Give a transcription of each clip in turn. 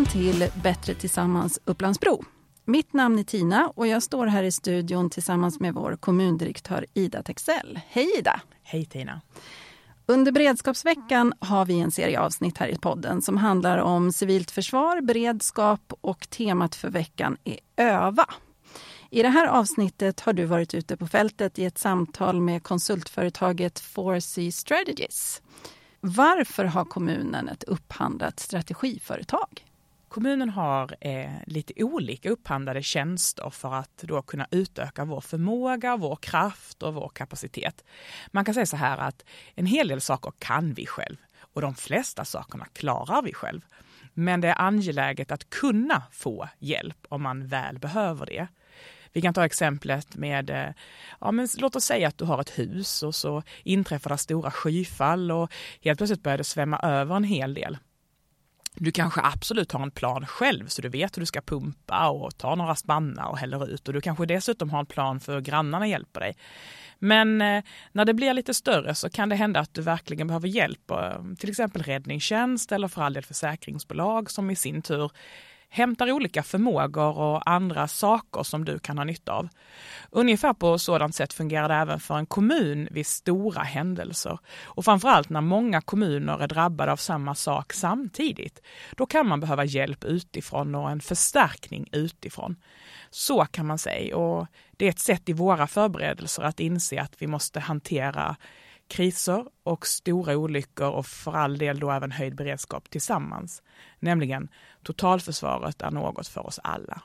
Välkommen till Bättre tillsammans Upplandsbro. Mitt namn är Tina och jag står här i studion tillsammans med vår kommundirektör Ida Texell. Hej Ida! Hej Tina! Under beredskapsveckan har vi en serie avsnitt här i podden som handlar om civilt försvar, beredskap och temat för veckan är öva. I det här avsnittet har du varit ute på fältet i ett samtal med konsultföretaget 4C Strategies. Varför har kommunen ett upphandlat strategiföretag? Kommunen har eh, lite olika upphandlade tjänster för att då kunna utöka vår förmåga, vår kraft och vår kapacitet. Man kan säga så här att en hel del saker kan vi själv och de flesta sakerna klarar vi själv. Men det är angeläget att kunna få hjälp om man väl behöver det. Vi kan ta exemplet med, eh, ja men låt oss säga att du har ett hus och så inträffar det stora skyfall och helt plötsligt börjar det svämma över en hel del. Du kanske absolut har en plan själv så du vet hur du ska pumpa och ta några spannar och häller ut och du kanske dessutom har en plan för hur grannarna hjälper dig. Men eh, när det blir lite större så kan det hända att du verkligen behöver hjälp, eh, till exempel räddningstjänst eller för all del försäkringsbolag som i sin tur hämtar olika förmågor och andra saker som du kan ha nytta av. Ungefär på sådant sätt fungerar det även för en kommun vid stora händelser. Och framförallt när många kommuner är drabbade av samma sak samtidigt. Då kan man behöva hjälp utifrån och en förstärkning utifrån. Så kan man säga och det är ett sätt i våra förberedelser att inse att vi måste hantera kriser och stora olyckor och för all del då även höjd beredskap tillsammans. Nämligen totalförsvaret är något för oss alla.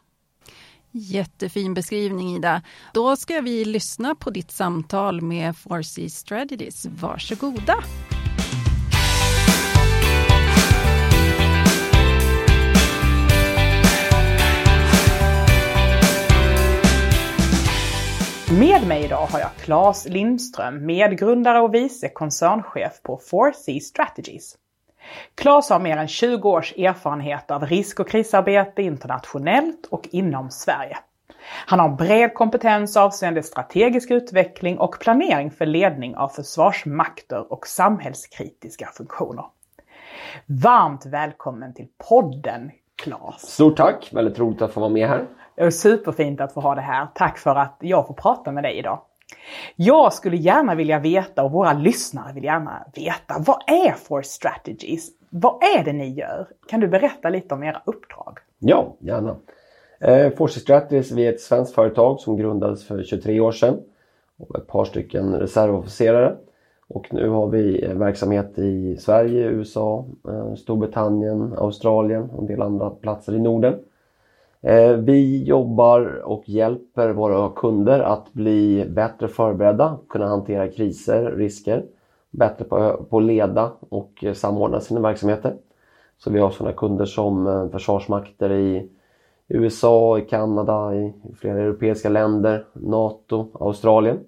Jättefin beskrivning Ida. Då ska vi lyssna på ditt samtal med 4C Strategies. Varsågoda! Med mig idag har jag Claes Lindström, medgrundare och vice koncernchef på 4C Strategies. Claes har mer än 20 års erfarenhet av risk och krisarbete internationellt och inom Sverige. Han har bred kompetens avseende strategisk utveckling och planering för ledning av försvarsmakter och samhällskritiska funktioner. Varmt välkommen till podden Claes! Stort tack! Väldigt roligt att få vara med här. Det är superfint att få ha det här. Tack för att jag får prata med dig idag. Jag skulle gärna vilja veta och våra lyssnare vill gärna veta vad är Force Strategies? Vad är det ni gör? Kan du berätta lite om era uppdrag? Ja, gärna. Eh, Force Strategies vi är ett svenskt företag som grundades för 23 år sedan. Och ett par stycken reservofficerare. Och nu har vi eh, verksamhet i Sverige, USA, eh, Storbritannien, Australien och en del andra platser i Norden. Eh, vi jobbar och hjälper våra kunder att bli bättre förberedda, kunna hantera kriser, risker, bättre på, att leda och eh, samordna sina verksamheter. Så vi har sådana kunder som eh, försvarsmakter i USA, i Kanada, i flera europeiska länder, NATO, Australien.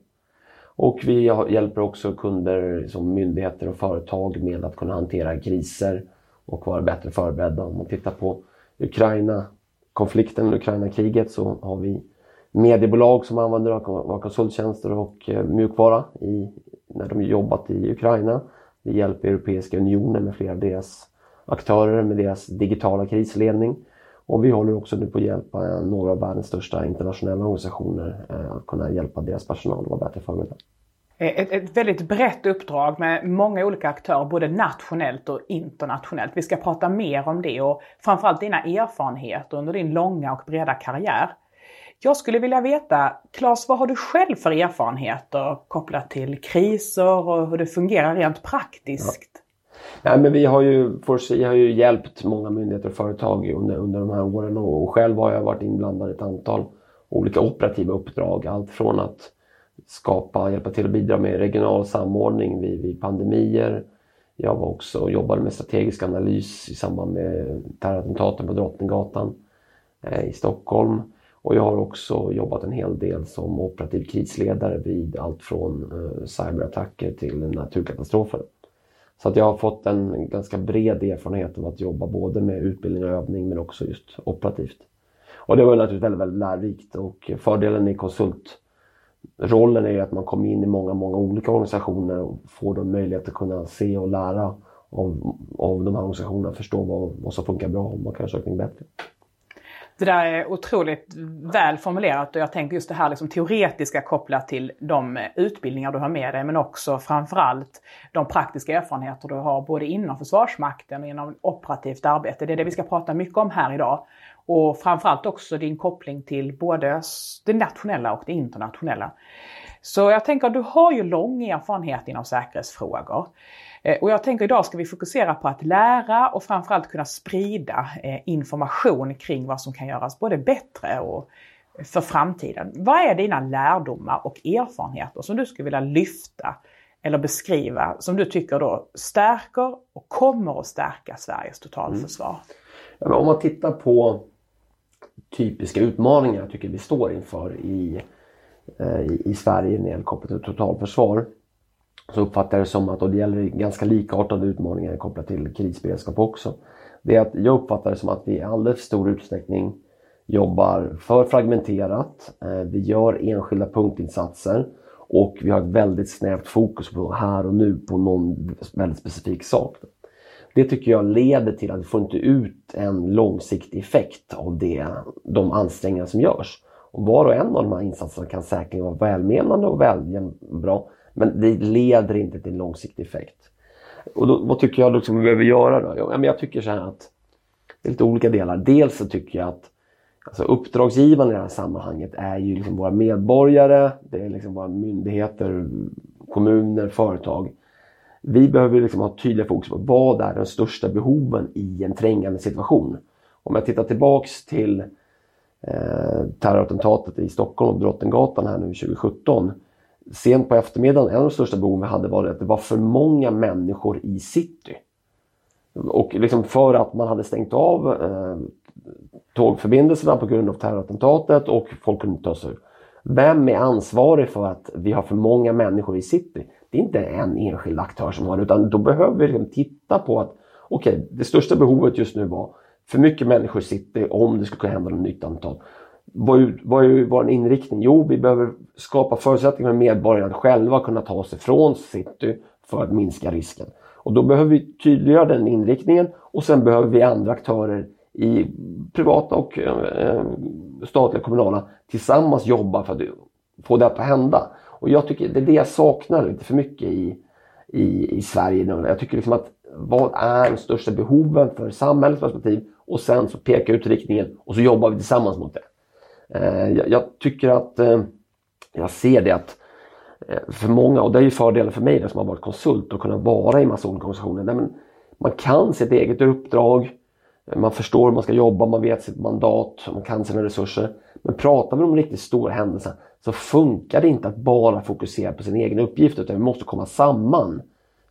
Och vi hjälper också kunder som myndigheter och företag med att kunna hantera kriser och vara bättre förberedda. Om man tittar på Ukraina, konflikten, Ukraina-kriget, så har vi mediebolag som använder våra konsulttjänster och eh, mjukvara i, när de jobbat i Ukraina. Vi hjälper Europeiska unionen med flera av deras aktörer med deras digitala krisledning. Och vi håller också nu på att hjälpa några av världens största internationella organisationer eh, att kunna hjälpa deras personal att vara bättre förberedda. Eh, ett, ett, väldigt brett uppdrag med många olika aktörer, både nationellt och internationellt. Vi ska prata mer om det och framförallt dina erfarenheter under din långa och breda karriär. Jag skulle vilja veta, Claes, vad har du själv för erfarenheter kopplat till kriser och hur det fungerar rent praktiskt? Ja. ja men vi har ju, Forsi har ju hjälpt många myndigheter och företag under, under de här åren och själv har jag varit inblandad i ett antal olika operativa uppdrag. Allt från att skapa, hjälpa till att bidra med regional samordning vid, vid pandemier. Jag var också och jobbade med strategisk analys i samband med terrorattentaten på Drottninggatan eh, i Stockholm. Och jag har också jobbat en hel del som operativ krisledare vid allt från eh, cyberattacker till naturkatastrofer. Så att jag har fått en ganska bred erfarenhet av att jobba både med utbildning och övning men också just operativt. Och det var naturligtvis väldigt, väldigt lärorikt och fördelen i konsult rollen är att man kommer in i många, många olika organisationer och får då möjlighet att kunna se och lära av, av de här organisationerna förstå vad, vad som funkar bra och man kan göra saker bättre. Det där är otroligt väl formulerat och jag tänker just det här liksom teoretiska kopplat till de utbildningar du har med dig men också framförallt de praktiska erfarenheter du har både inom Försvarsmakten och inom operativt arbete. Det är det vi ska prata mycket om här idag. Och framförallt också din koppling till både det nationella och det internationella. Så jag tänker, du har ju lång erfarenhet inom säkerhetsfrågor. Eh, och jag tänker idag ska vi fokusera på att lära och framförallt kunna sprida eh, information kring vad som kan göras både bättre och för framtiden. Vad är dina lärdomar och erfarenheter som du skulle vilja lyfta eller beskriva som du tycker då stärker och kommer att stärka Sveriges totalförsvar? Mm. om man tittar på typiska utmaningar jag tycker vi står inför i, eh, i, i Sverige när det gäller kopplat till totalförsvar så uppfattar jag det som att, och det gäller ganska likartade utmaningar kopplat till krisberedskap också. Det är att jag uppfattar det som att vi i alldeles stor utsträckning jobbar för fragmenterat. Eh, vi gör enskilda punktinsatser och vi har ett väldigt snävt fokus på här och nu på någon väldigt specifik sak. Det tycker jag leder till att vi får inte ut en långsiktig effekt av det, de ansträngningar som görs. Och var och en av de här insatserna kan säkert vara välmenande och väl, bra men det leder inte till en långsiktig effekt. Och då, vad tycker jag liksom vi behöver göra då? Jag, jag tycker så här att det är lite olika delar. Dels så tycker jag att alltså uppdragsgivarna i det här sammanhanget är ju liksom våra medborgare, det är liksom våra myndigheter, kommuner, företag. Vi behöver liksom ha tydliga fokus på vad är de största behoven i en trängande situation. Om jag tittar tillbaks till eh, terrorattentatet i Stockholm och Drottninggatan här nu 2017 sent på eftermiddagen, en av de största behoven vi hade var att det var för många människor i city. Och liksom för att man hade stängt av eh, tågförbindelserna på grund av terrorattentatet och folk kunde inte ta sig ur. Vem är ansvarig för att vi har för många människor i city? Det är inte en enskild aktör som har det utan då behöver vi liksom titta på att okej, okay, det största behovet just nu var för mycket människor i city om det skulle kunna hända något nytt antal vad är, vad är vår inriktning? Jo, vi behöver skapa förutsättningar för medborgarna att själva kunna ta sig från city för att minska risken. Och då behöver vi tydliggöra den inriktningen och sen behöver vi andra aktörer i privata och eh, statliga kommunala tillsammans jobba för att få detta att hända. Och jag tycker det är det jag saknar lite för mycket i, i, i Sverige nu. Jag tycker liksom att vad är de största behoven för samhällets perspektiv och sen så peka ut riktningen och så jobbar vi tillsammans mot det. Eh, jag tycker att eh, jag ser det att eh, för många, och det är ju fördelen för mig som har varit konsult och kunnat vara i massa olika organisationer. man kan sitt eget uppdrag, man förstår hur man ska jobba, man vet sitt mandat, man kan sina resurser. Men pratar vi om riktigt stora händelser så funkar det inte att bara fokusera på sin egen uppgift utan vi måste komma samman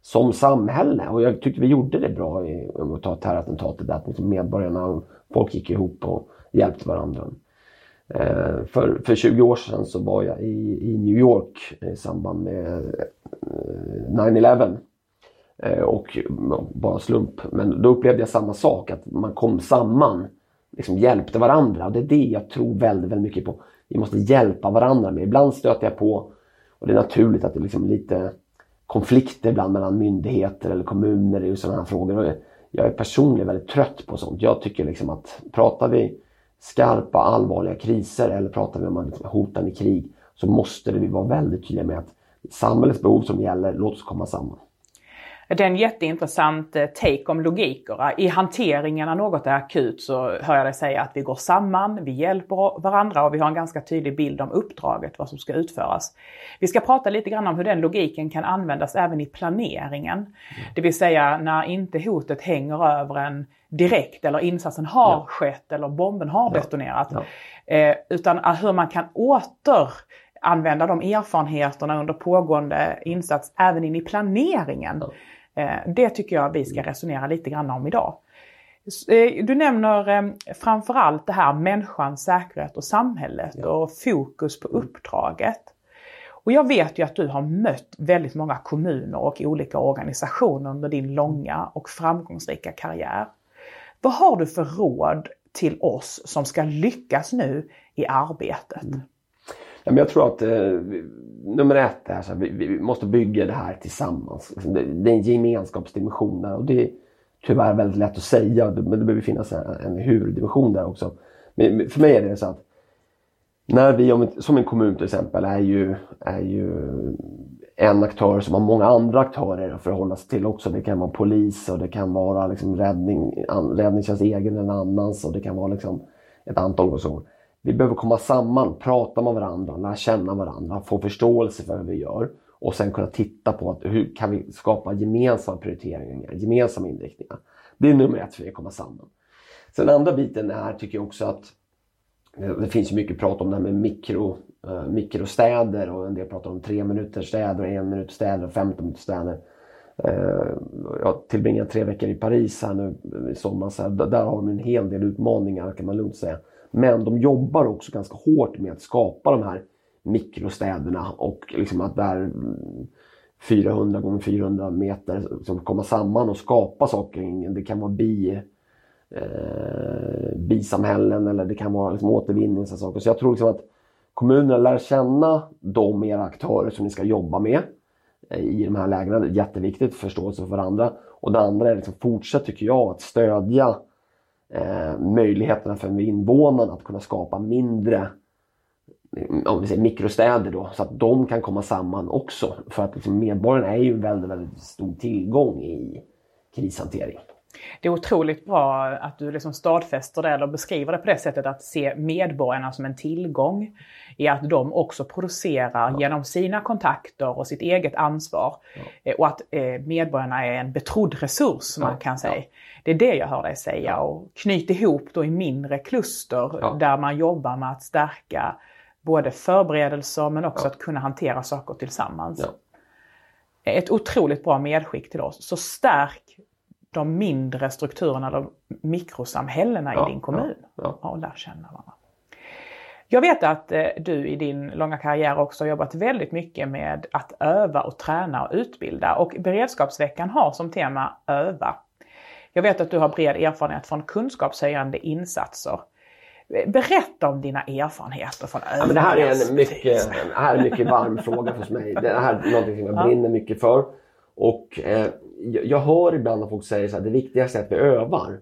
som samhälle. Och jag tyckte vi gjorde det bra i, om att ta terrorattentatet, att medborgarna medborgarna, folk gick ihop och hjälpte varandra. Eh, för, för 20 år sedan så var jag i, i New York i samband med eh, 9-11. Eh, och bara slump. Men då upplevde jag samma sak, att man kom samman, liksom hjälpte varandra. Och det är det jag tror väldigt, väldigt mycket på. Vi måste hjälpa varandra Men Ibland stöter jag på, och det är naturligt att det liksom är liksom lite konflikter ibland mellan myndigheter eller kommuner i sådana här frågor. Och jag är personligen väldigt trött på sånt. Jag tycker liksom att pratar vi skarpa allvarliga kriser eller pratar vi om liksom hotande krig så måste vi vara väldigt tydliga med att samhällets behov som gäller, låt oss komma samman. Det är en jätteintressant eh, take om logikerna. I hanteringen när något är akut så hör jag dig säga att vi går samman, vi hjälper varandra och vi har en ganska tydlig bild om uppdraget, vad som ska utföras. Vi ska prata lite grann om hur den logiken kan användas även i planeringen. Det vill säga när inte hotet hänger över en direkt eller insatsen har ja. skett eller bomben har ja. detonerat. Ja. Eh, utan hur man kan åter använda de erfarenheterna under pågående insats även in i planeringen. Eh, det tycker jag vi ska resonera lite grann om idag. Eh, du nämner eh, framförallt det här människans säkerhet och samhället och fokus på uppdraget. Och jag vet ju att du har mött väldigt många kommuner och olika organisationer under din långa och framgångsrika karriär. Vad har du för råd till oss som ska lyckas nu i arbetet? Mm men jag tror att eh, nummer ett är att vi, vi, måste bygga det här tillsammans. Liksom, det, det, är en gemenskapsdimension där och det är tyvärr väldigt lätt att säga men det behöver finnas en, en huvuddimension där också. Men för mig är det så att när vi, som en kommun till exempel, är ju, är ju en aktör som har många andra aktörer att förhålla sig till också. Det kan vara polis och det kan vara liksom räddning, räddningstjänst egen eller annans och det kan vara liksom ett antal organisationer. Vi behöver komma samman, prata med varandra, lära känna varandra, få förståelse för vad vi gör och sen kunna titta på att hur kan vi skapa gemensamma prioriteringar, gemensamma inriktningar. Det är nummer ett för att komma samman. Sen andra biten är, tycker jag också att det finns ju mycket prat om det här med mikro, eh, mikrostäder och en del pratar om tre minuters städer, och en minut städer och 15 minuters städer. Eh, jag tillbringade tre veckor i Paris här nu i sommar. Så här, där har de en hel del utmaningar kan man lugnt säga. Men de jobbar också ganska hårt med att skapa de här mikrostäderna och liksom att där mm, 400 gånger 400 meter som kommer samman och skapa saker. Det kan vara bi, eh, bisamhällen eller det kan vara liksom återvinning. Och saker. Så jag tror liksom att kommunerna lär känna de era aktörer som ni ska jobba med eh, i de här lägena. Det är jätteviktigt, förståelse för varandra. Och det andra är liksom fortsätt tycker jag att stödja eh, möjligheterna för invånarna att kunna skapa mindre om vi säger mikrostäder då, så att de kan komma samman också. För att liksom medborgarna är ju en väldigt, väldigt stor tillgång i krishantering. Det är otroligt bra att du liksom stadfäster det eller beskriver det på det sättet att se medborgarna som en tillgång i att de också producerar ja. genom sina kontakter och sitt eget ansvar. Ja. Eh, och att eh, medborgarna är en betrodd resurs som ja. man kan säga. Det är det jag hör dig säga och knyt ihop då i mindre kluster där man jobbar med att stärka både förberedelser men också att kunna hantera saker tillsammans. Ett otroligt bra medskick till oss. Så stärk de mindre strukturerna, de mikrosamhällena ja, i din kommun. Ja, ja. och lär känna varandra. Jag vet att eh, du i din långa karriär också har jobbat väldigt mycket med att öva och träna och utbilda och beredskapsveckan har som tema öva. Jag vet att du har bred erfarenhet från kunskapshöjande insatser. Berätta om dina erfarenheter från ja, Det här är en mycket, här är en mycket varm fråga för mig. Det här är något som jag brinner mycket för. Och eh, jag hör ibland att folk säger att det viktigaste är att vi övar.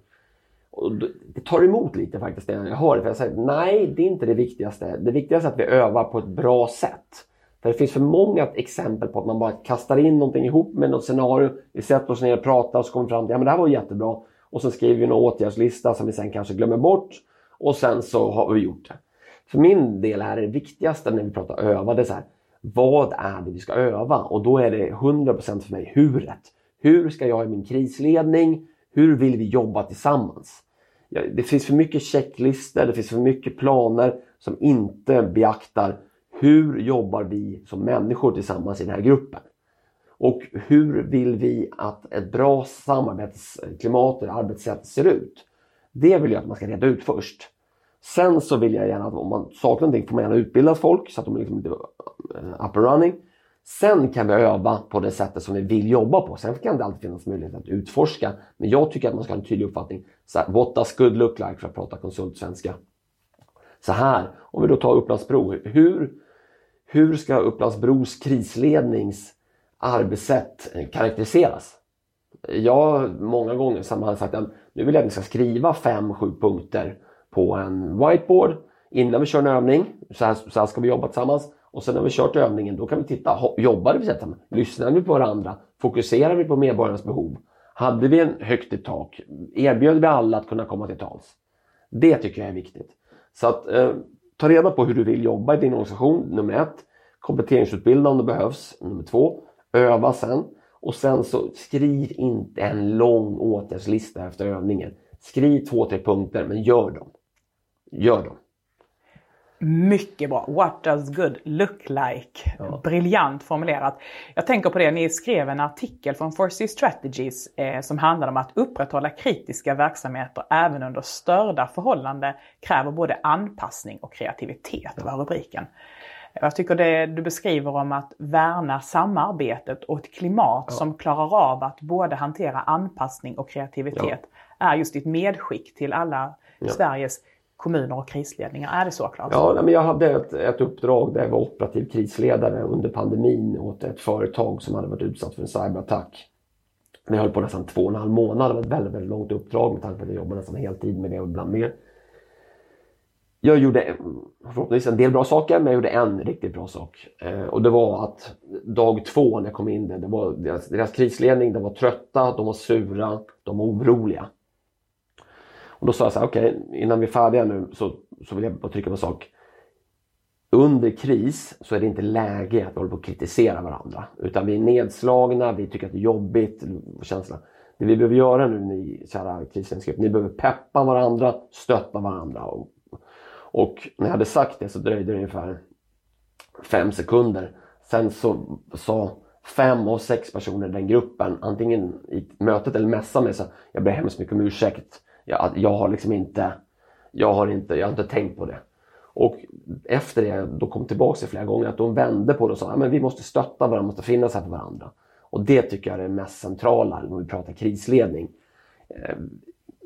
Och det tar emot lite faktiskt när jag hör det. För jag säger nej, det är inte det viktigaste. Det viktigaste är att vi övar på ett bra sätt. För det finns för många exempel på att man bara kastar in någonting ihop med något scenario. Vi sätter oss ner och pratar och så kommer vi fram till att ja, det här var jättebra. Och så skriver vi en åtgärdslista som vi sen kanske glömmer bort. Och sen så har vi gjort det. För min del är det viktigaste när vi pratar öva, det är så här, vad är det vi ska öva? Och då är det 100% för mig huret. Hur ska jag i min krisledning? Hur vill vi jobba tillsammans? Det finns för mycket checklistor, det finns för mycket planer som inte beaktar hur jobbar vi som människor tillsammans i den här gruppen? Och hur vill vi att ett bra samarbetsklimat och arbetssätt ser ut? Det vill jag att man ska reda ut först. Sen så vill jag gärna att om man saknar någonting får man gärna utbilda folk så att de är liksom eh, up and running. Sen kan vi öva på det sättet som vi vill jobba på. Sen kan det alltid finnas möjlighet att utforska. Men jag tycker att man ska ha en tydlig uppfattning. Så här, what does good look like för att prata konsultsvenska? Så här, om vi då tar Upplandsbro. Hur, hur ska Upplandsbros krislednings arbetssätt eh, karaktäriseras? Jag har många gånger har sagt att nu vill jag att ni ska skriva fem, sju punkter på en whiteboard innan vi kör en övning. Så här, så här ska vi jobba tillsammans. Och sen när vi kört övningen då kan vi titta, jobbar vi tillsammans? Lyssnar vi på varandra? Fokuserar vi på medborgarnas behov? Hade vi en högt i tak? Erbjöd vi alla att kunna komma till tals? Det tycker jag är viktigt. Så att eh, ta reda på hur du vill jobba i din organisation, nummer ett. Kompletteringsutbilda om det behövs, nummer två. Öva sen. Och sen så skriv inte en lång åtgärdslista efter övningen. Skriv två, tre punkter, men gör dem. Gör dem. Mycket bra. What does good look like? Ja. Briljant formulerat. Jag tänker på det, ni skrev en artikel från Forsey Strategies eh, som handlar om att upprätthålla kritiska verksamheter även under störda förhållanden kräver både anpassning och kreativitet, ja. var rubriken. Jag tycker det du beskriver om att värna samarbetet och ett klimat ja. som klarar av att både hantera anpassning och kreativitet ja. är just ditt medskick till alla Sveriges kommuner och krisledningar. Är det så Claes? Ja, men jag hade ett, ett uppdrag där jag var operativ krisledare under pandemin åt ett företag som hade varit utsatt för en cyberattack. Men Jag höll på nästan två och en halv månad. Det var ett väldigt, väldigt långt uppdrag med tanke på att jag jobbade nästan heltid med det och ibland mer. Jag gjorde förhoppningsvis en del bra saker, men jag gjorde en riktigt bra sak. Eh, och det var att dag två när jag kom in, det var deras, deras krisledning, de var trötta, de var sura, de var oroliga. Och då sa jag så här, okej, okay, innan vi är färdiga nu så, så vill jag bara trycka på en sak. Under kris så är det inte läge att vi håller på att kritisera varandra. Utan vi är nedslagna, vi tycker att det är jobbigt, känslan. Det vi behöver göra nu, ni kära krisledningsgrupp, ni behöver peppa varandra, stötta varandra. Och, och när jag hade sagt det så dröjde det ungefär fem sekunder. Sen så sa fem av sex personer i den gruppen, antingen i mötet eller mässan med sig, jag ber hemskt mycket om ursäkt jag, jag har liksom inte, jag har inte, jag har inte tänkt på det. Och efter det, då kom tillbaka flera gånger, att de vände på det och sa att vi måste stötta varandra, måste finnas här för varandra. Och det tycker jag är det mest centrala när vi pratar krisledning. Eh,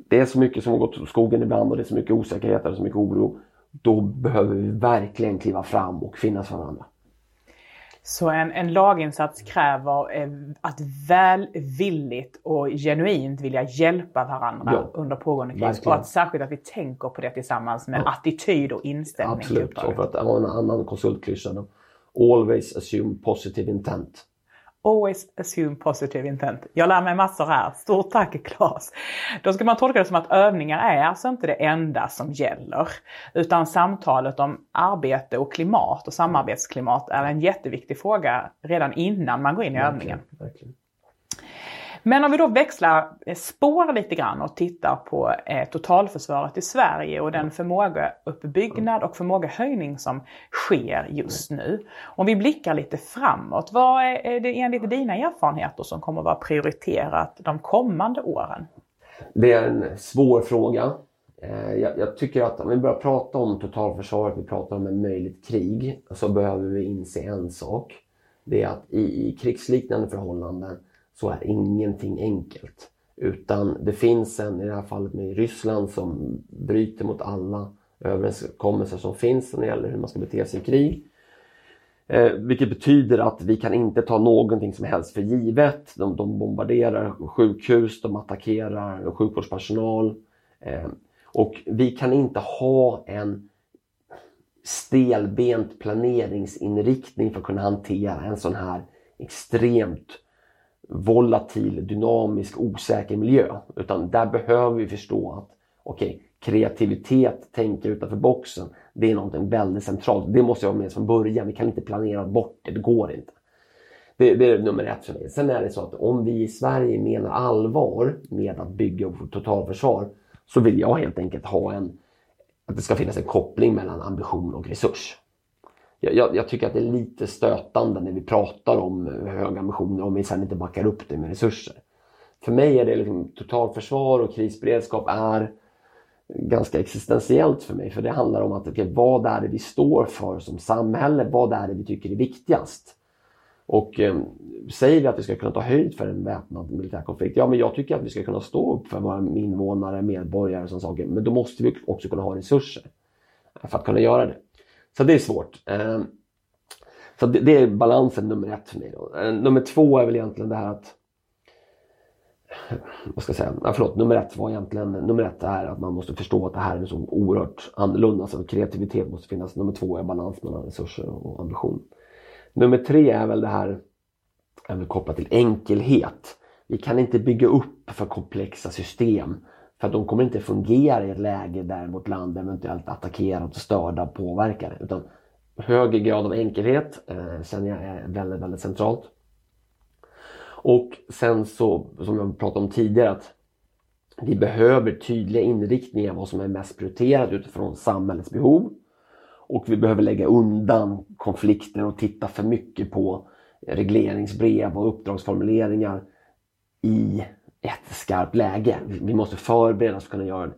det är så mycket som har gått åt skogen ibland och det är så mycket osäkerhet och så mycket oro. Då behöver vi verkligen kliva fram och finnas för varandra. Så en, en laginsats kräver eh, att välvilligt och genuint vilja hjälpa varandra ja, under pågående kris. Verkligen. Och att särskilt att vi tänker på det tillsammans med ja. attityd och inställning. Absolut, och för att ha en annan konsultklyscha. Always assume positive intent. Always assume positive intent. Jag lär mig massor här. Stort tack Claes! Då ska man tolka det som att övningar är alltså inte det enda som gäller. Utan samtalet om arbete och klimat och samarbetsklimat är en jätteviktig fråga redan innan man går in i verkligen, övningen. Verkligen. Men om vi då växlar spår lite grann och tittar på eh, totalförsvaret i Sverige och den förmågeuppbyggnad och förmågehöjning som sker just nu. Om vi blickar lite framåt, vad är det enligt dina erfarenheter som kommer att vara prioriterat de kommande åren? Det är en svår fråga. Eh, jag, jag, tycker att om vi börjar prata om totalförsvaret, vi pratar om ett möjligt krig, så behöver vi inse en sak. Det är att i, i krigsliknande förhållanden så är ingenting enkelt. Utan det finns en, i det här fallet med Ryssland, som bryter mot alla överenskommelser som finns när det gäller hur man ska bete sig i krig. Eh, vilket betyder att vi kan inte ta någonting som helst för givet. De, de bombarderar sjukhus, de attackerar sjukvårdspersonal. Eh, och vi kan inte ha en stelbent planeringsinriktning för att kunna hantera en sån här extremt volatil, dynamisk, osäker miljö. Utan där behöver vi förstå att okej, okay, kreativitet, tänka utanför boxen, det är någonting väldigt centralt. Det måste jag ha med från början. Vi kan inte planera bort det, det går inte. Det, det, är nummer ett för mig. Sen är det så att om vi i Sverige menar allvar med att bygga vårt totalförsvar så vill jag helt enkelt ha en, att det ska finnas en koppling mellan ambition och resurs jag, jag, tycker att det är lite stötande när vi pratar om höga ambitioner om vi sedan inte backar upp det med resurser. För mig är det liksom totalförsvar och krisberedskap är ganska existentiellt för mig. För det handlar om att okay, vad är det vi står för som samhälle? Vad är det vi tycker är viktigast? Och eh, säger vi att vi ska kunna ta höjd för en väpnad militär konflikt? Ja, men jag tycker att vi ska kunna stå upp för våra invånare, medborgare och sådana saker. Men då måste vi också kunna ha resurser för att kunna göra det. Så det är svårt. Ehm, så det, är balansen nummer ett för mig. Då. Ehm, nummer två är väl egentligen det här att vad ska jag säga? Ja, förlåt, nummer ett var egentligen nummer ett är att man måste förstå att det här är så oerhört annorlunda. Så kreativitet måste finnas. Nummer två är balans mellan resurser och ambition. Nummer tre är väl det här är väl kopplat till enkelhet. Vi kan inte bygga upp för komplexa system för att de kommer inte fungera i ett läge där vårt land eventuellt attackerat och störda påverkar. Utan högre grad av enkelhet eh, känner jag är väldigt, väldigt centralt. Och sen så, som jag pratade om tidigare, att vi behöver tydliga inriktningar vad som är mest prioriterat utifrån samhällets behov. Och vi behöver lägga undan konflikter och titta för mycket på regleringsbrev och uppdragsformuleringar i ett skarpt läge. Vi måste förbereda oss för att kunna göra det.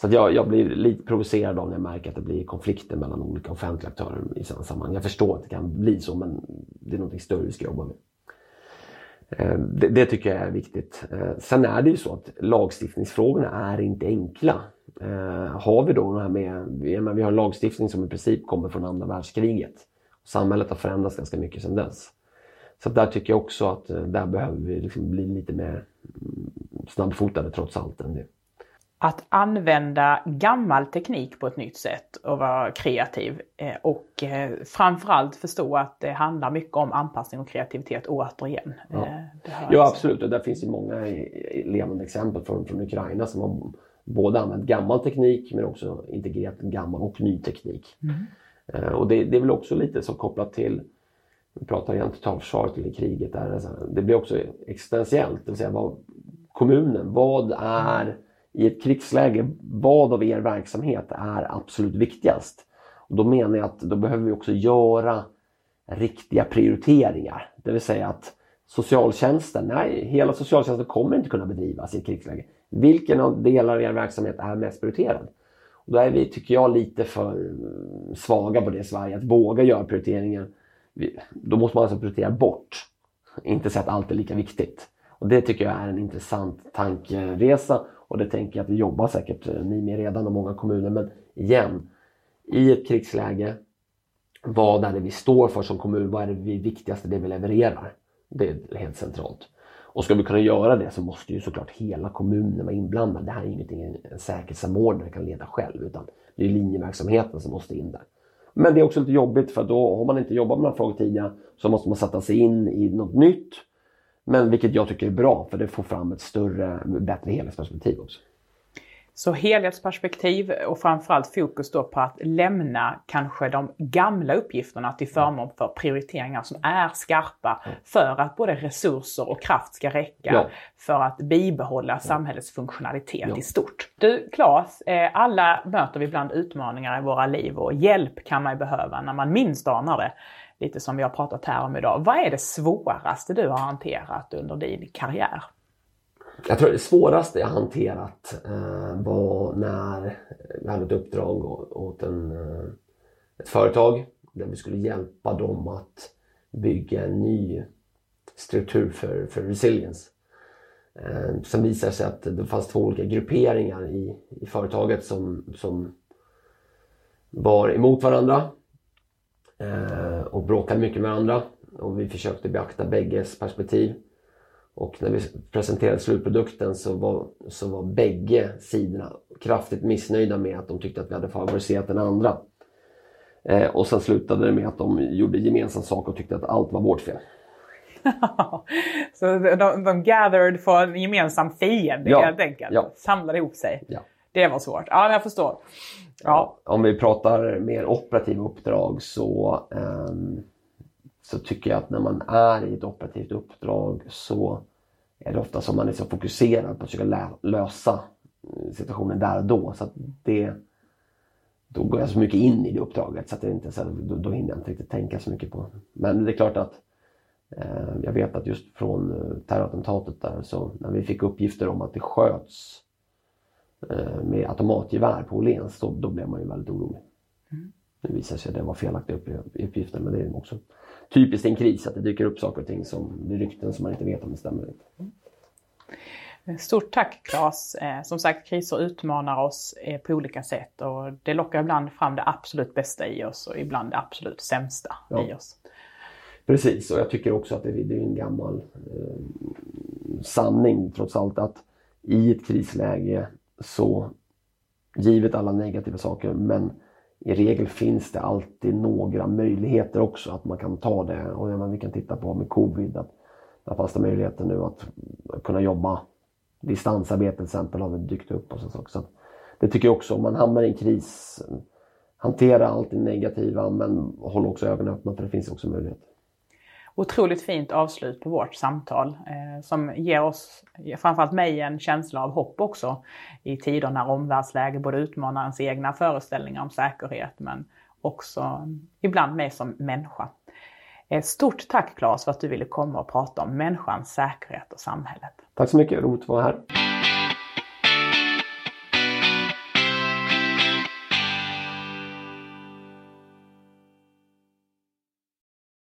Så jag, jag, blir lite provocerad av när jag märker att det blir konflikter mellan olika offentliga aktörer i samma sammanhang. Jag förstår att det kan bli så men det är något större vi ska jobba med. Eh, det, det, tycker jag är viktigt. Eh, sen är det ju så att lagstiftningsfrågorna är inte enkla. Eh, har vi då det här med, vi har lagstiftning som i princip kommer från andra världskriget. Samhället har förändrats ganska mycket sedan dess. Så där tycker jag också att där behöver vi liksom bli lite mer mm, snabbfotade trots allt. Än det att använda gammal teknik på ett nytt sätt och vara kreativ. Eh, och eh, framförallt förstå att det handlar mycket om anpassning och kreativitet återigen. Ja, eh, ja absolut, och där finns ju många levande exempel från, från Ukraina som har både använt gammal teknik men också integrerat gammal och ny teknik. Mm. Och det, det, är väl också lite så kopplat till, vi pratar igen totalförsvaret eller kriget, där, det blir också existentiellt, det vill säga vad, kommunen, vad är i ett krigsläge, vad av er verksamhet är absolut viktigast? Och då menar jag att då behöver vi också göra riktiga prioriteringar. Det vill säga att socialtjänsten, nej, hela socialtjänsten kommer inte kunna bedrivas i ett krigsläge. Vilken av delar av er verksamhet är mest prioriterad? Och då är vi, tycker jag, lite för svaga på det i Sverige, att våga göra prioriteringen. Då måste man alltså prioritera bort, inte säga att allt är lika viktigt. Och Det tycker jag är en intressant tankeresa och det tänker jag att vi jobbar säkert eh, ni med redan och många kommuner. Men igen, i ett krigsläge, vad är det vi står för som kommun? Vad är det vi viktigaste det vi levererar? Det är helt centralt. Och ska vi kunna göra det så måste ju såklart hela kommunen vara inblandad. Det här är ingenting en säkerhetssamordnare kan leda själv utan det är linjeverksamheten som måste in där. Men det är också lite jobbigt för då har man inte jobbat med de här frågorna tidigare så måste man sätta sig in i något nytt men vilket jag tycker är bra för det får fram ett större, bättre helhetsperspektiv också. Så helhetsperspektiv och framförallt fokus då på att lämna kanske de gamla uppgifterna till förmån för prioriteringar som är skarpa för att både resurser och kraft ska räcka ja. för att bibehålla samhällets funktionalitet ja. i stort. Du Claes, eh, alla möter vi ibland utmaningar i våra liv och hjälp kan man behöva när man minst anar det lite som vi har pratat här om idag. Vad är det svåraste du har hanterat under din karriär? Jag tror det svåraste jag hanterat eh, var när vi hade ett uppdrag åt en, eh, ett företag där vi skulle hjälpa dem att bygga en ny struktur för, för resilience. Eh, sen visade det sig att det fanns två olika grupperingar i, i företaget som, som var emot varandra eh, och bråkade mycket med varandra. Och vi försökte beakta bägges perspektiv. Och när vi presenterade slutprodukten så var, så var bägge sidorna kraftigt missnöjda med att de tyckte att vi hade favoriserat den andra. Eh, och sen slutade det med att de gjorde gemensam sak och tyckte att allt var vårt fel. så de, de gathered för en gemensam fiende ja, helt enkelt? Ja. Samlade ihop sig? Ja. Det var svårt. Ja, jag förstår. Ja. Om vi pratar mer operativa uppdrag så, um, så tycker jag att när man är i ett operativt uppdrag så är det ofta som man är så fokuserad på att försöka lösa situationen där och då. Så det, då går jag så mycket in i det uppdraget så att det inte, så då, då hinner jag inte riktigt tänka så mycket på Men det är klart att eh, jag vet att just från eh, terrorattentatet där så när vi fick uppgifter om att det sköts Eh, med automatgevär på Åhléns, då, då blev man ju väldigt orolig. Mm. Det visar sig att det var felaktiga uppgifter men det är också typiskt i en kris att det dyker upp saker och ting som blir rykten som man inte vet om det stämmer. Mm. Stort tack Claes! Eh, som sagt, kriser utmanar oss eh, på olika sätt och det lockar ibland fram det absolut bästa i oss och ibland det absolut sämsta ja. i oss. Precis, och jag tycker också att det, är en gammal eh, sanning trots allt att i ett krisläge så givet alla negativa saker men i regel finns det alltid några möjligheter också att man kan ta det. Och menar, vi kan titta på med covid, att där fanns det möjligheter nu att kunna jobba distansarbete till exempel har dykt upp. och så, så Det tycker jag också, om man hamnar i en kris, hantera allt det negativa men håll också ögonen öppna för det finns också möjligheter otroligt fint avslut på vårt samtal eh, som ger oss, framförallt mig, en känsla av hopp också i tider när omvärldsläge både utmanar ens egna föreställningar om säkerhet men också ibland mig som människa. Eh, stort tack Claes för att du ville komma och prata om människans säkerhet och samhället. Tack så mycket, roligt att vara här.